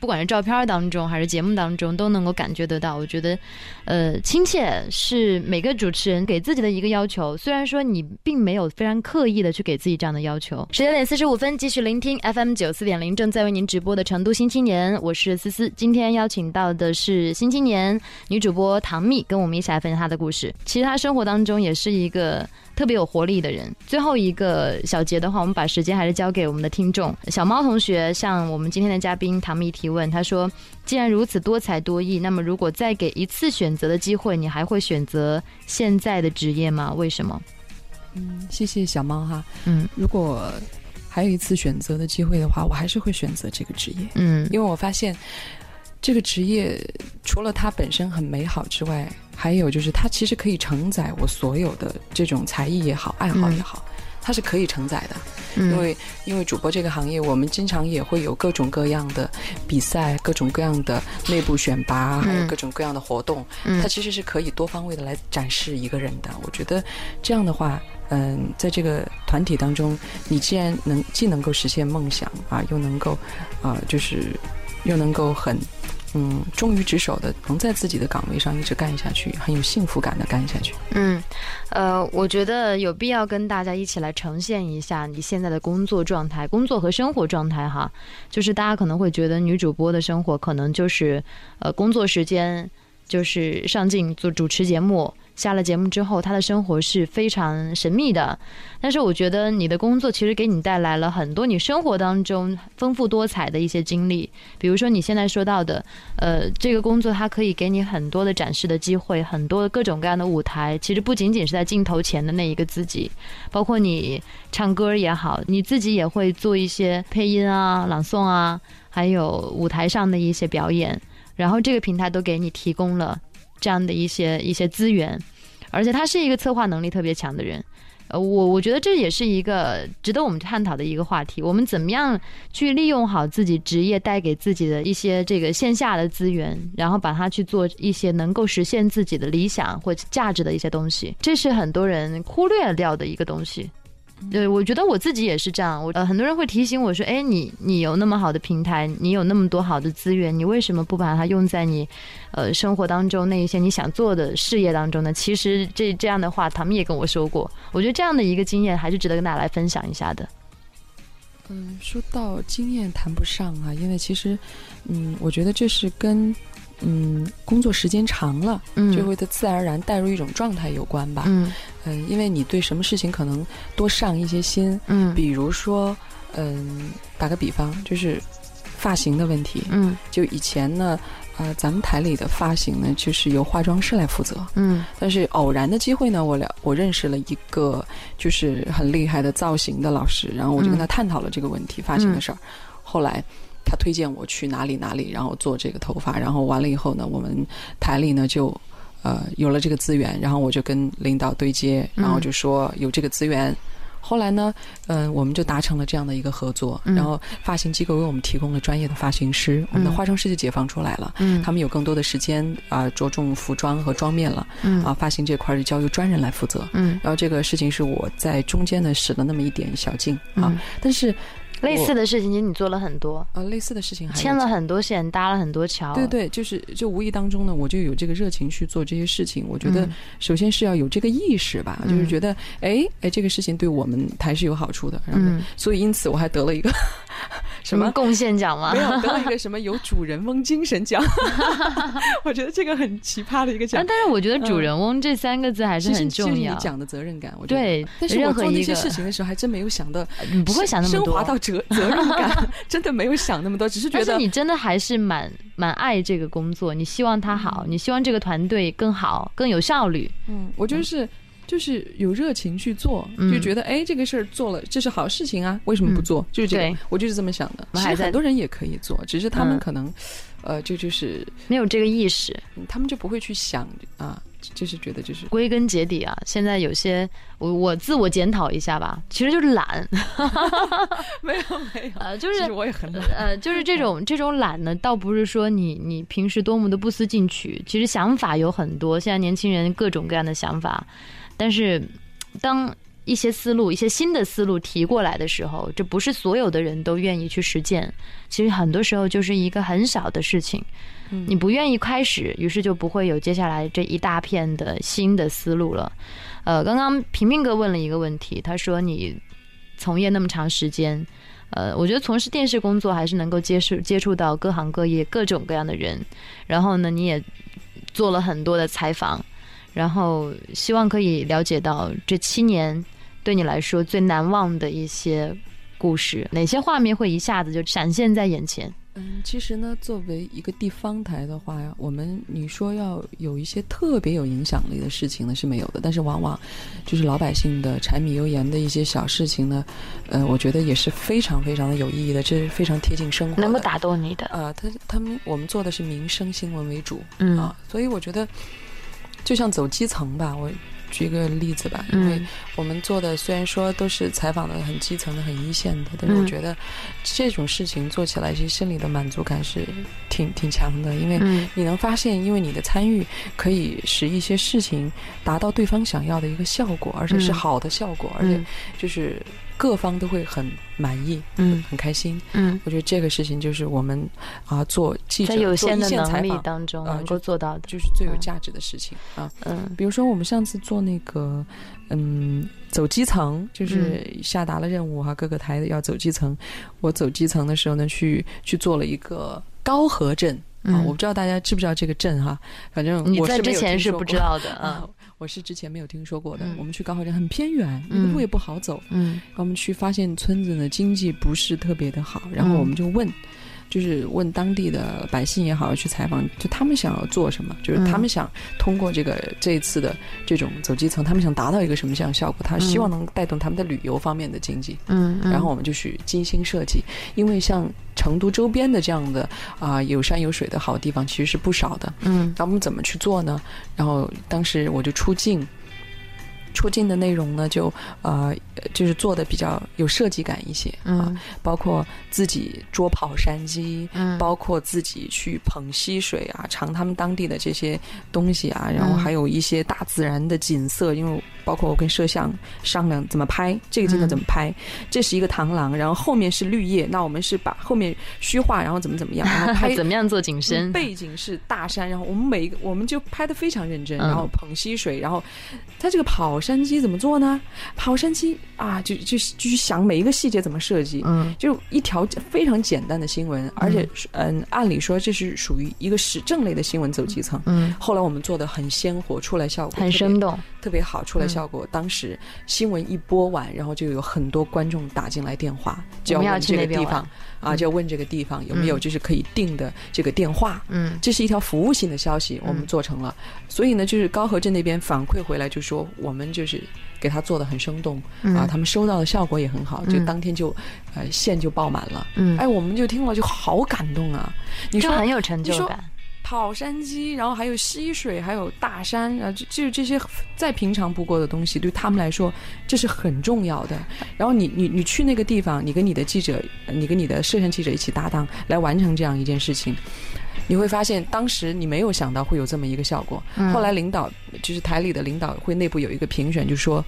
Speaker 3: 不管是照片当中还是节目当中，都能够感觉得到。我觉得，呃，亲切是每个主持人给自己的一个要求。虽然说你并没有非常刻意的去给自己这样的要求。十九点四十五分，继续聆听 FM 九四点零，正在为您直播的成都新青年，我是思思。今天邀请到的是新青年女主播唐蜜，跟我们一起来分享她的故事。其实她生活当中也是一个。特别有活力的人。最后一个小节的话，我们把时间还是交给我们的听众小猫同学，向我们今天的嘉宾唐蜜提问。他说：“既然如此多才多艺，那么如果再给一次选择的机会，你还会选择现在的职业吗？为什么？”
Speaker 5: 嗯，谢谢小猫哈。嗯，如果还有一次选择的机会的话，我还是会选择这个职业。嗯，因为我发现这个职业除了它本身很美好之外。还有就是，它其实可以承载我所有的这种才艺也好，爱好也好，它是可以承载的。因为因为主播这个行业，我们经常也会有各种各样的比赛，各种各样的内部选拔，还有各种各样的活动。它其实是可以多方位的来展示一个人的。我觉得这样的话，嗯，在这个团体当中，你既然能既能够实现梦想啊，又能够啊，就是又能够很。嗯，忠于职守的，能在自己的岗位上一直干下去，很有幸福感的干下去。
Speaker 3: 嗯，呃，我觉得有必要跟大家一起来呈现一下你现在的工作状态、工作和生活状态哈。就是大家可能会觉得女主播的生活可能就是，呃，工作时间就是上镜做主持节目。下了节目之后，他的生活是非常神秘的。但是我觉得你的工作其实给你带来了很多你生活当中丰富多彩的一些经历。比如说你现在说到的，呃，这个工作它可以给你很多的展示的机会，很多各种各样的舞台。其实不仅仅是在镜头前的那一个自己，包括你唱歌也好，你自己也会做一些配音啊、朗诵啊，还有舞台上的一些表演。然后这个平台都给你提供了这样的一些一些资源。而且他是一个策划能力特别强的人，呃，我我觉得这也是一个值得我们探讨的一个话题。我们怎么样去利用好自己职业带给自己的一些这个线下的资源，然后把它去做一些能够实现自己的理想或价值的一些东西，这是很多人忽略掉的一个东西。对，我觉得我自己也是这样。我呃，很多人会提醒我说：“哎，你你有那么好的平台，你有那么多好的资源，你为什么不把它用在你，呃，生活当中那一些你想做的事业当中呢？”其实这这样的话，他们也跟我说过。我觉得这样的一个经验还是值得跟大家来分享一下的。
Speaker 5: 嗯，说到经验谈不上啊，因为其实，嗯，我觉得这是跟。嗯，工作时间长了，就会的自然而然带入一种状态有关吧。嗯，嗯，因为你对什么事情可能多上一些心。嗯，比如说，嗯，打个比方，就是发型的问题。嗯，就以前呢，呃，咱们台里的发型呢，就是由化妆师来负责。嗯，但是偶然的机会呢，我了我认识了一个就是很厉害的造型的老师，然后我就跟他探讨了这个问题，发型的事儿。后来。他推荐我去哪里哪里，然后做这个头发，然后完了以后呢，我们台里呢就呃有了这个资源，然后我就跟领导对接，然后就说有这个资源。后来呢，嗯，我们就达成了这样的一个合作，然后发型机构为我们提供了专业的发型师，我们的化妆师就解放出来了，嗯，他们有更多的时间啊着重服装和妆面了，嗯，啊发型这块就交由专人来负责，嗯，然后这个事情是我在中间呢使了那么一点小劲啊，但是。
Speaker 3: 类似的事情，其实你做了很多。
Speaker 5: 呃，类似的事情，
Speaker 3: 牵了很多线，搭了很多桥。
Speaker 5: 对对，就是就无意当中呢，我就有这个热情去做这些事情。我觉得，首先是要有这个意识吧，就是觉得，哎哎，这个事情对我们还是有好处的。嗯，所以因此我还得了一个。
Speaker 3: 什么贡献奖吗？
Speaker 5: 没有得了一个 什么有主人翁精神奖，我觉得这个很奇葩的一个奖。
Speaker 3: 但是我觉得主人翁这三个字还是很重要。
Speaker 5: 你讲的责任感，我
Speaker 3: 觉得对。
Speaker 5: 但是我做那些事情的时候，还真没有想到，
Speaker 3: 你不会想那么
Speaker 5: 多，升华到责 责任感，真的没有想那么多，只是觉得
Speaker 3: 你真的还是蛮蛮爱这个工作，你希望它好，你希望这个团队更好，更有效率。
Speaker 5: 嗯，我就是。就是有热情去做，就觉得哎，这个事儿做了，这是好事情啊，为什么不做？就是这个，我就是这么想的。其实很多人也可以做，只是他们可能，呃，就就是
Speaker 3: 没有这个意识，
Speaker 5: 他们就不会去想啊，就是觉得就是
Speaker 3: 归根结底啊。现在有些我我自我检讨一下吧，其实就是懒。
Speaker 5: 没有没有，呃，
Speaker 3: 就是
Speaker 5: 我也很懒。
Speaker 3: 呃，就是这种 这种懒呢，倒不是说你你平时多么的不思进取，其实想法有很多。现在年轻人各种各样的想法。但是，当一些思路、一些新的思路提过来的时候，这不是所有的人都愿意去实践。其实很多时候就是一个很小的事情，你不愿意开始，于是就不会有接下来这一大片的新的思路了。呃，刚刚平平哥问了一个问题，他说你从业那么长时间，呃，我觉得从事电视工作还是能够接触接触到各行各业各种各样的人，然后呢，你也做了很多的采访。然后希望可以了解到这七年对你来说最难忘的一些故事，哪些画面会一下子就闪现在眼前？
Speaker 5: 嗯，其实呢，作为一个地方台的话呀，我们你说要有一些特别有影响力的事情呢是没有的，但是往往就是老百姓的柴米油盐的一些小事情呢，呃，我觉得也是非常非常的有意义的，这是非常贴近生活，
Speaker 3: 能够打动你的。
Speaker 5: 呃，他他们我们做的是民生新闻为主，嗯啊，所以我觉得。就像走基层吧，我举个例子吧，因为我们做的虽然说都是采访的很基层的、很一线的，但是我觉得这种事情做起来，其实心里的满足感是挺挺强的，因为你能发现，因为你的参与可以使一些事情达到对方想要的一个效果，而且是好的效果，而且就是。各方都会很满意，嗯，很开心，嗯，我觉得这个事情就是我们啊做记者
Speaker 3: 有限的能力当中能够做到的，
Speaker 5: 就是最有价值的事情啊。嗯，比如说我们上次做那个，嗯，走基层，就是下达了任务哈，各个台要走基层。我走基层的时候呢，去去做了一个高河镇啊，我不知道大家知不知道这个镇哈，反正
Speaker 3: 你在之前是不知道的啊。
Speaker 5: 我是之前没有听说过的。我们去高好镇很偏远，那个路也不好走。嗯，然后我们去发现村子呢经济不是特别的好，然后我们就问。就是问当地的百姓也好，去采访，就他们想要做什么，就是他们想通过这个这一次的这种走基层，他们想达到一个什么样的效果？他希望能带动他们的旅游方面的经济。嗯，然后我们就去精心设计，因为像成都周边的这样的啊有山有水的好地方其实是不少的。嗯，那我们怎么去做呢？然后当时我就出镜。出镜的内容呢，就呃，就是做的比较有设计感一些啊，包括自己捉跑山鸡，嗯，包括自己去捧溪水啊，尝他们当地的这些东西啊，然后还有一些大自然的景色，因为。包括我跟摄像商量怎么拍这个镜头怎么拍，这是一个螳螂，然后后面是绿叶，那我们是把后面虚化，然后怎么怎么样，然后 拍
Speaker 3: 怎么样做景深，
Speaker 5: 背景是大山，然后我们每一个我们就拍的非常认真，然后捧溪水，然后它这个跑山鸡怎么做呢？跑山鸡啊，就就就去想每一个细节怎么设计，嗯，就一条非常简单的新闻，而且嗯，按理说这是属于一个时政类的新闻走基层，嗯，后来我们做的很鲜活，出来效果
Speaker 3: 很生动，
Speaker 5: 特别好，出来。效果，当时新闻一播完，然后就有很多观众打进来电话，就要问这个地方啊，就问这个地方有没有就是可以定的这个电话。嗯，这是一条服务性的消息，我们做成了。所以呢，就是高河镇那边反馈回来就说，我们就是给他做的很生动啊，他们收到的效果也很好，就当天就呃线就爆满了。嗯，哎，我们就听了就好感动啊！你说
Speaker 3: 很有成就感。
Speaker 5: 跑山鸡，然后还有溪水，还有大山啊，就就这些再平常不过的东西，对他们来说这是很重要的。然后你你你去那个地方，你跟你的记者，你跟你的摄像记者一起搭档来完成这样一件事情，你会发现当时你没有想到会有这么一个效果。后来领导就是台里的领导会内部有一个评选，就说。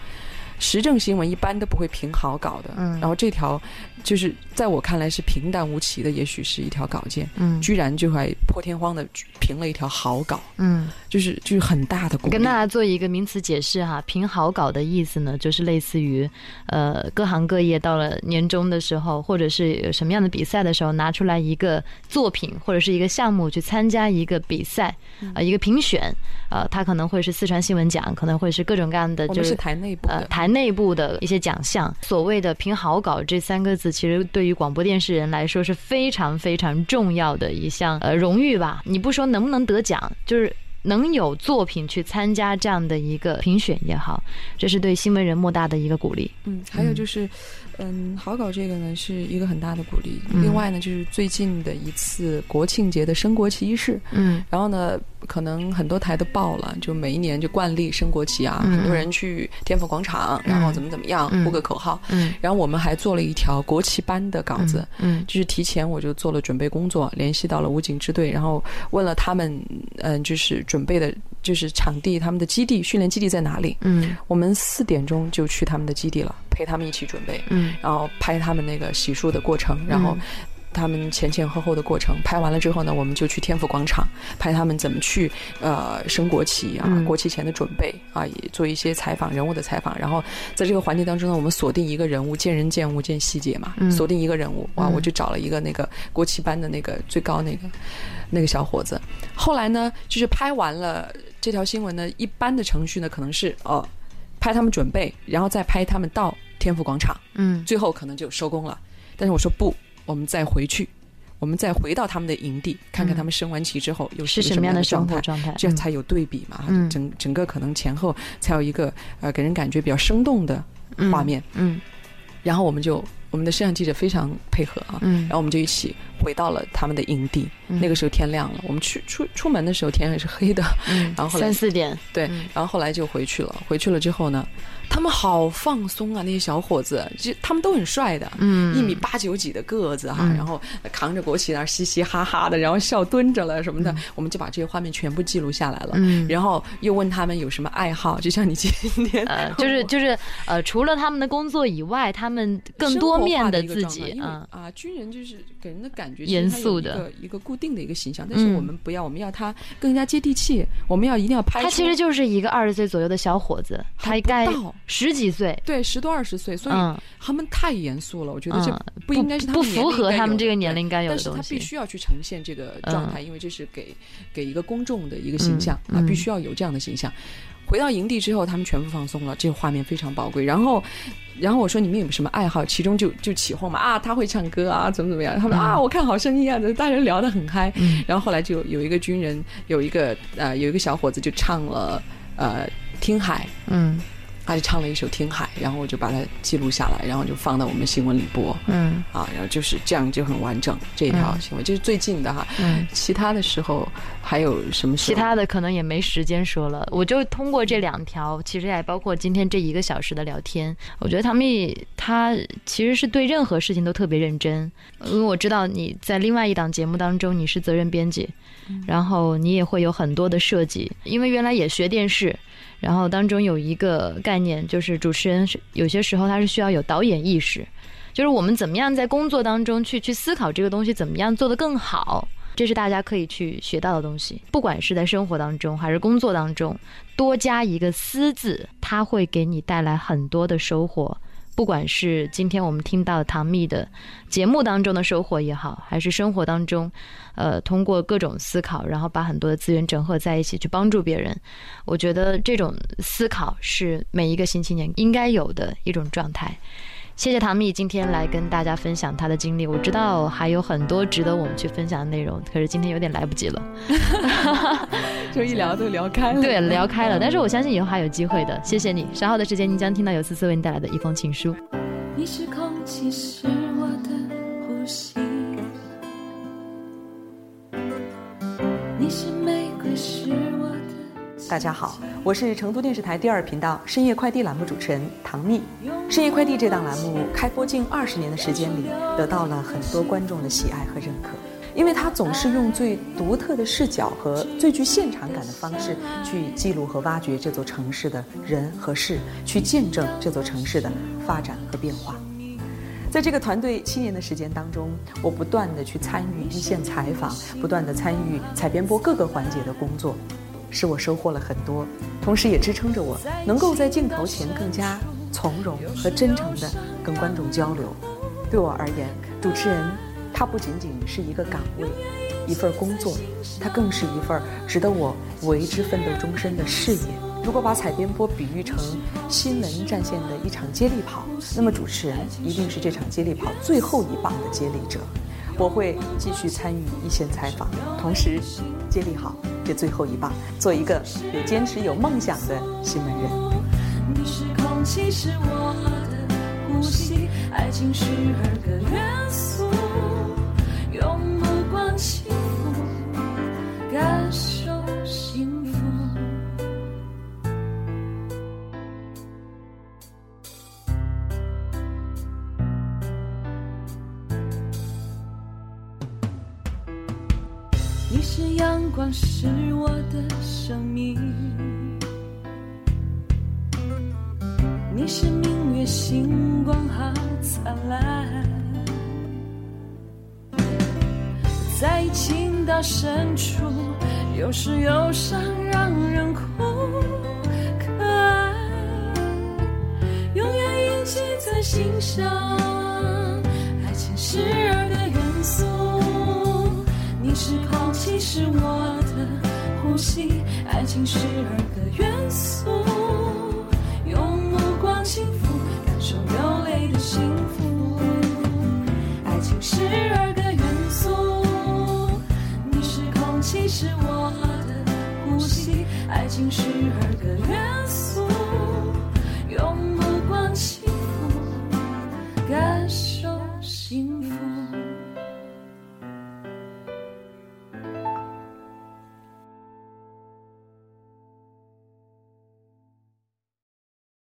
Speaker 5: 时政新闻一般都不会评好稿的，嗯，然后这条就是在我看来是平淡无奇的，也许是一条稿件，嗯，居然就还破天荒的评了一条好稿，嗯，就是就是很大的鼓励。
Speaker 3: 跟大家做一个名词解释哈，评好稿的意思呢，就是类似于呃各行各业到了年终的时候，或者是有什么样的比赛的时候，拿出来一个作品或者是一个项目去参加一个比赛啊，一个评选啊，它可能会是四川新闻奖，可能会是各种各样的，就是
Speaker 5: 台内部
Speaker 3: 呃台。内部的一些奖项，所谓的评好稿这三个字，其实对于广播电视人来说是非常非常重要的一项呃荣誉吧。你不说能不能得奖，就是能有作品去参加这样的一个评选也好，这是对新闻人莫大的一个鼓励。
Speaker 5: 嗯，还有就是。嗯，好搞这个呢是一个很大的鼓励。另外呢，就是最近的一次国庆节的升国旗仪式。嗯，然后呢，可能很多台都报了，就每一年就惯例升国旗啊，很多人去天府广场，然后怎么怎么样，呼个口号。嗯，然后我们还做了一条国旗班的稿子。嗯，就是提前我就做了准备工作，联系到了武警支队，然后问了他们，嗯，就是准备的，就是场地，他们的基地训练基地在哪里？嗯，我们四点钟就去他们的基地了，陪他们一起准备，嗯，然后拍他们那个洗漱的过程，然后。他们前前后后的过程拍完了之后呢，我们就去天府广场拍他们怎么去呃升国旗啊，国旗前的准备啊，也做一些采访人物的采访。然后在这个环节当中呢，我们锁定一个人物，见人见物见细节嘛，锁定一个人物哇，我就找了一个那个国旗班的那个最高那个那个小伙子。后来呢，就是拍完了这条新闻呢，一般的程序呢可能是哦拍他们准备，然后再拍他们到天府广场，嗯，最后可能就收工了。但是我说不。我们再回去，我们再回到他们的营地，看看他们升完旗之后又是什么样的
Speaker 3: 状
Speaker 5: 态，这样才有对比嘛？整整个可能前后才有一个呃给人感觉比较生动的画面。嗯，然后我们就我们的摄像记者非常配合啊，然后我们就一起回到了他们的营地。那个时候天亮了，我们去出出门的时候天还是黑的。然后后
Speaker 3: 三四点，
Speaker 5: 对，然后后来就回去了。回去了之后呢？他们好放松啊，那些小伙子，就他们都很帅的，嗯，一米八九几的个子哈，然后扛着国旗那嘻嘻哈哈的，然后笑蹲着了什么的，我们就把这些画面全部记录下来了，嗯，然后又问他们有什么爱好，就像你今天，
Speaker 3: 呃，就是就是呃，除了他们的工作以外，他们更多面
Speaker 5: 的
Speaker 3: 自己
Speaker 5: 啊啊，军人就是给人的感觉
Speaker 3: 严肃的。
Speaker 5: 一个固定的一个形象，但是我们不要，我们要他更加接地气，我们要一定要拍，
Speaker 3: 他其实就是一个二十岁左右的小伙子，他该。十几岁，
Speaker 5: 对，十多二十岁，所以他们太严肃了。我觉得这不应该是他
Speaker 3: 不符合他们这个年龄该有的
Speaker 5: 东西。但是他必须要去呈现这个状态，因为这是给给一个公众的一个形象啊，必须要有这样的形象。回到营地之后，他们全部放松了，这个画面非常宝贵。然后，然后我说你们有什么爱好？其中就就起哄嘛啊，他会唱歌啊，怎么怎么样？他们啊，我看好声音啊，大家聊得很嗨。然后后来就有一个军人，有一个呃，有一个小伙子就唱了呃《听海》。嗯。他就唱了一首《听海》，然后我就把它记录下来，然后就放到我们新闻里播。嗯，啊，然后就是这样就很完整这条新闻，就是最近的哈。嗯，其他的时候还有什么？
Speaker 3: 其他的可能也没时间说了。我就通过这两条，其实也包括今天这一个小时的聊天。我觉得唐蜜他其实是对任何事情都特别认真，因为我知道你在另外一档节目当中你是责任编辑，然后你也会有很多的设计，因为原来也学电视。然后当中有一个概念，就是主持人是有些时候他是需要有导演意识，就是我们怎么样在工作当中去去思考这个东西怎么样做得更好，这是大家可以去学到的东西。不管是在生活当中还是工作当中，多加一个“思”字，它会给你带来很多的收获。不管是今天我们听到唐蜜的节目当中的收获也好，还是生活当中，呃，通过各种思考，然后把很多的资源整合在一起去帮助别人，我觉得这种思考是每一个新青年应该有的一种状态。谢谢唐蜜今天来跟大家分享她的经历，我知道还有很多值得我们去分享的内容，可是今天有点来不及了，
Speaker 5: 就一聊就聊开了，
Speaker 3: 对，聊开了。但是我相信以后还有机会的。谢谢你，稍后的时间你将听到有思思为你带来的一封情书。你是空气，是我的呼吸，
Speaker 7: 你是玫瑰，是我的。大家好，我是成都电视台第二频道深夜快递栏目主持人唐蜜。深夜快递这档栏目开播近二十年的时间里，得到了很多观众的喜爱和认可，因为它总是用最独特的视角和最具现场感的方式去记录和挖掘这座城市的人和事，去见证这座城市的发展和变化。在这个团队七年的时间当中，我不断的去参与一线采访，不断的参与采编播各个环节的工作。使我收获了很多，同时也支撑着我能够在镜头前更加从容和真诚地跟观众交流。对我而言，主持人他不仅仅是一个岗位，一份工作，它更是一份值得我为之奋斗终身的事业。如果把采编播比喻成新闻战线的一场接力跑，那么主持人一定是这场接力跑最后一棒的接力者。我会继续参与一线采访，同时接力好这最后一棒，做一个有坚持、有梦想的新闻人。
Speaker 4: 你是空气，是我的呼吸，爱情是二个元素，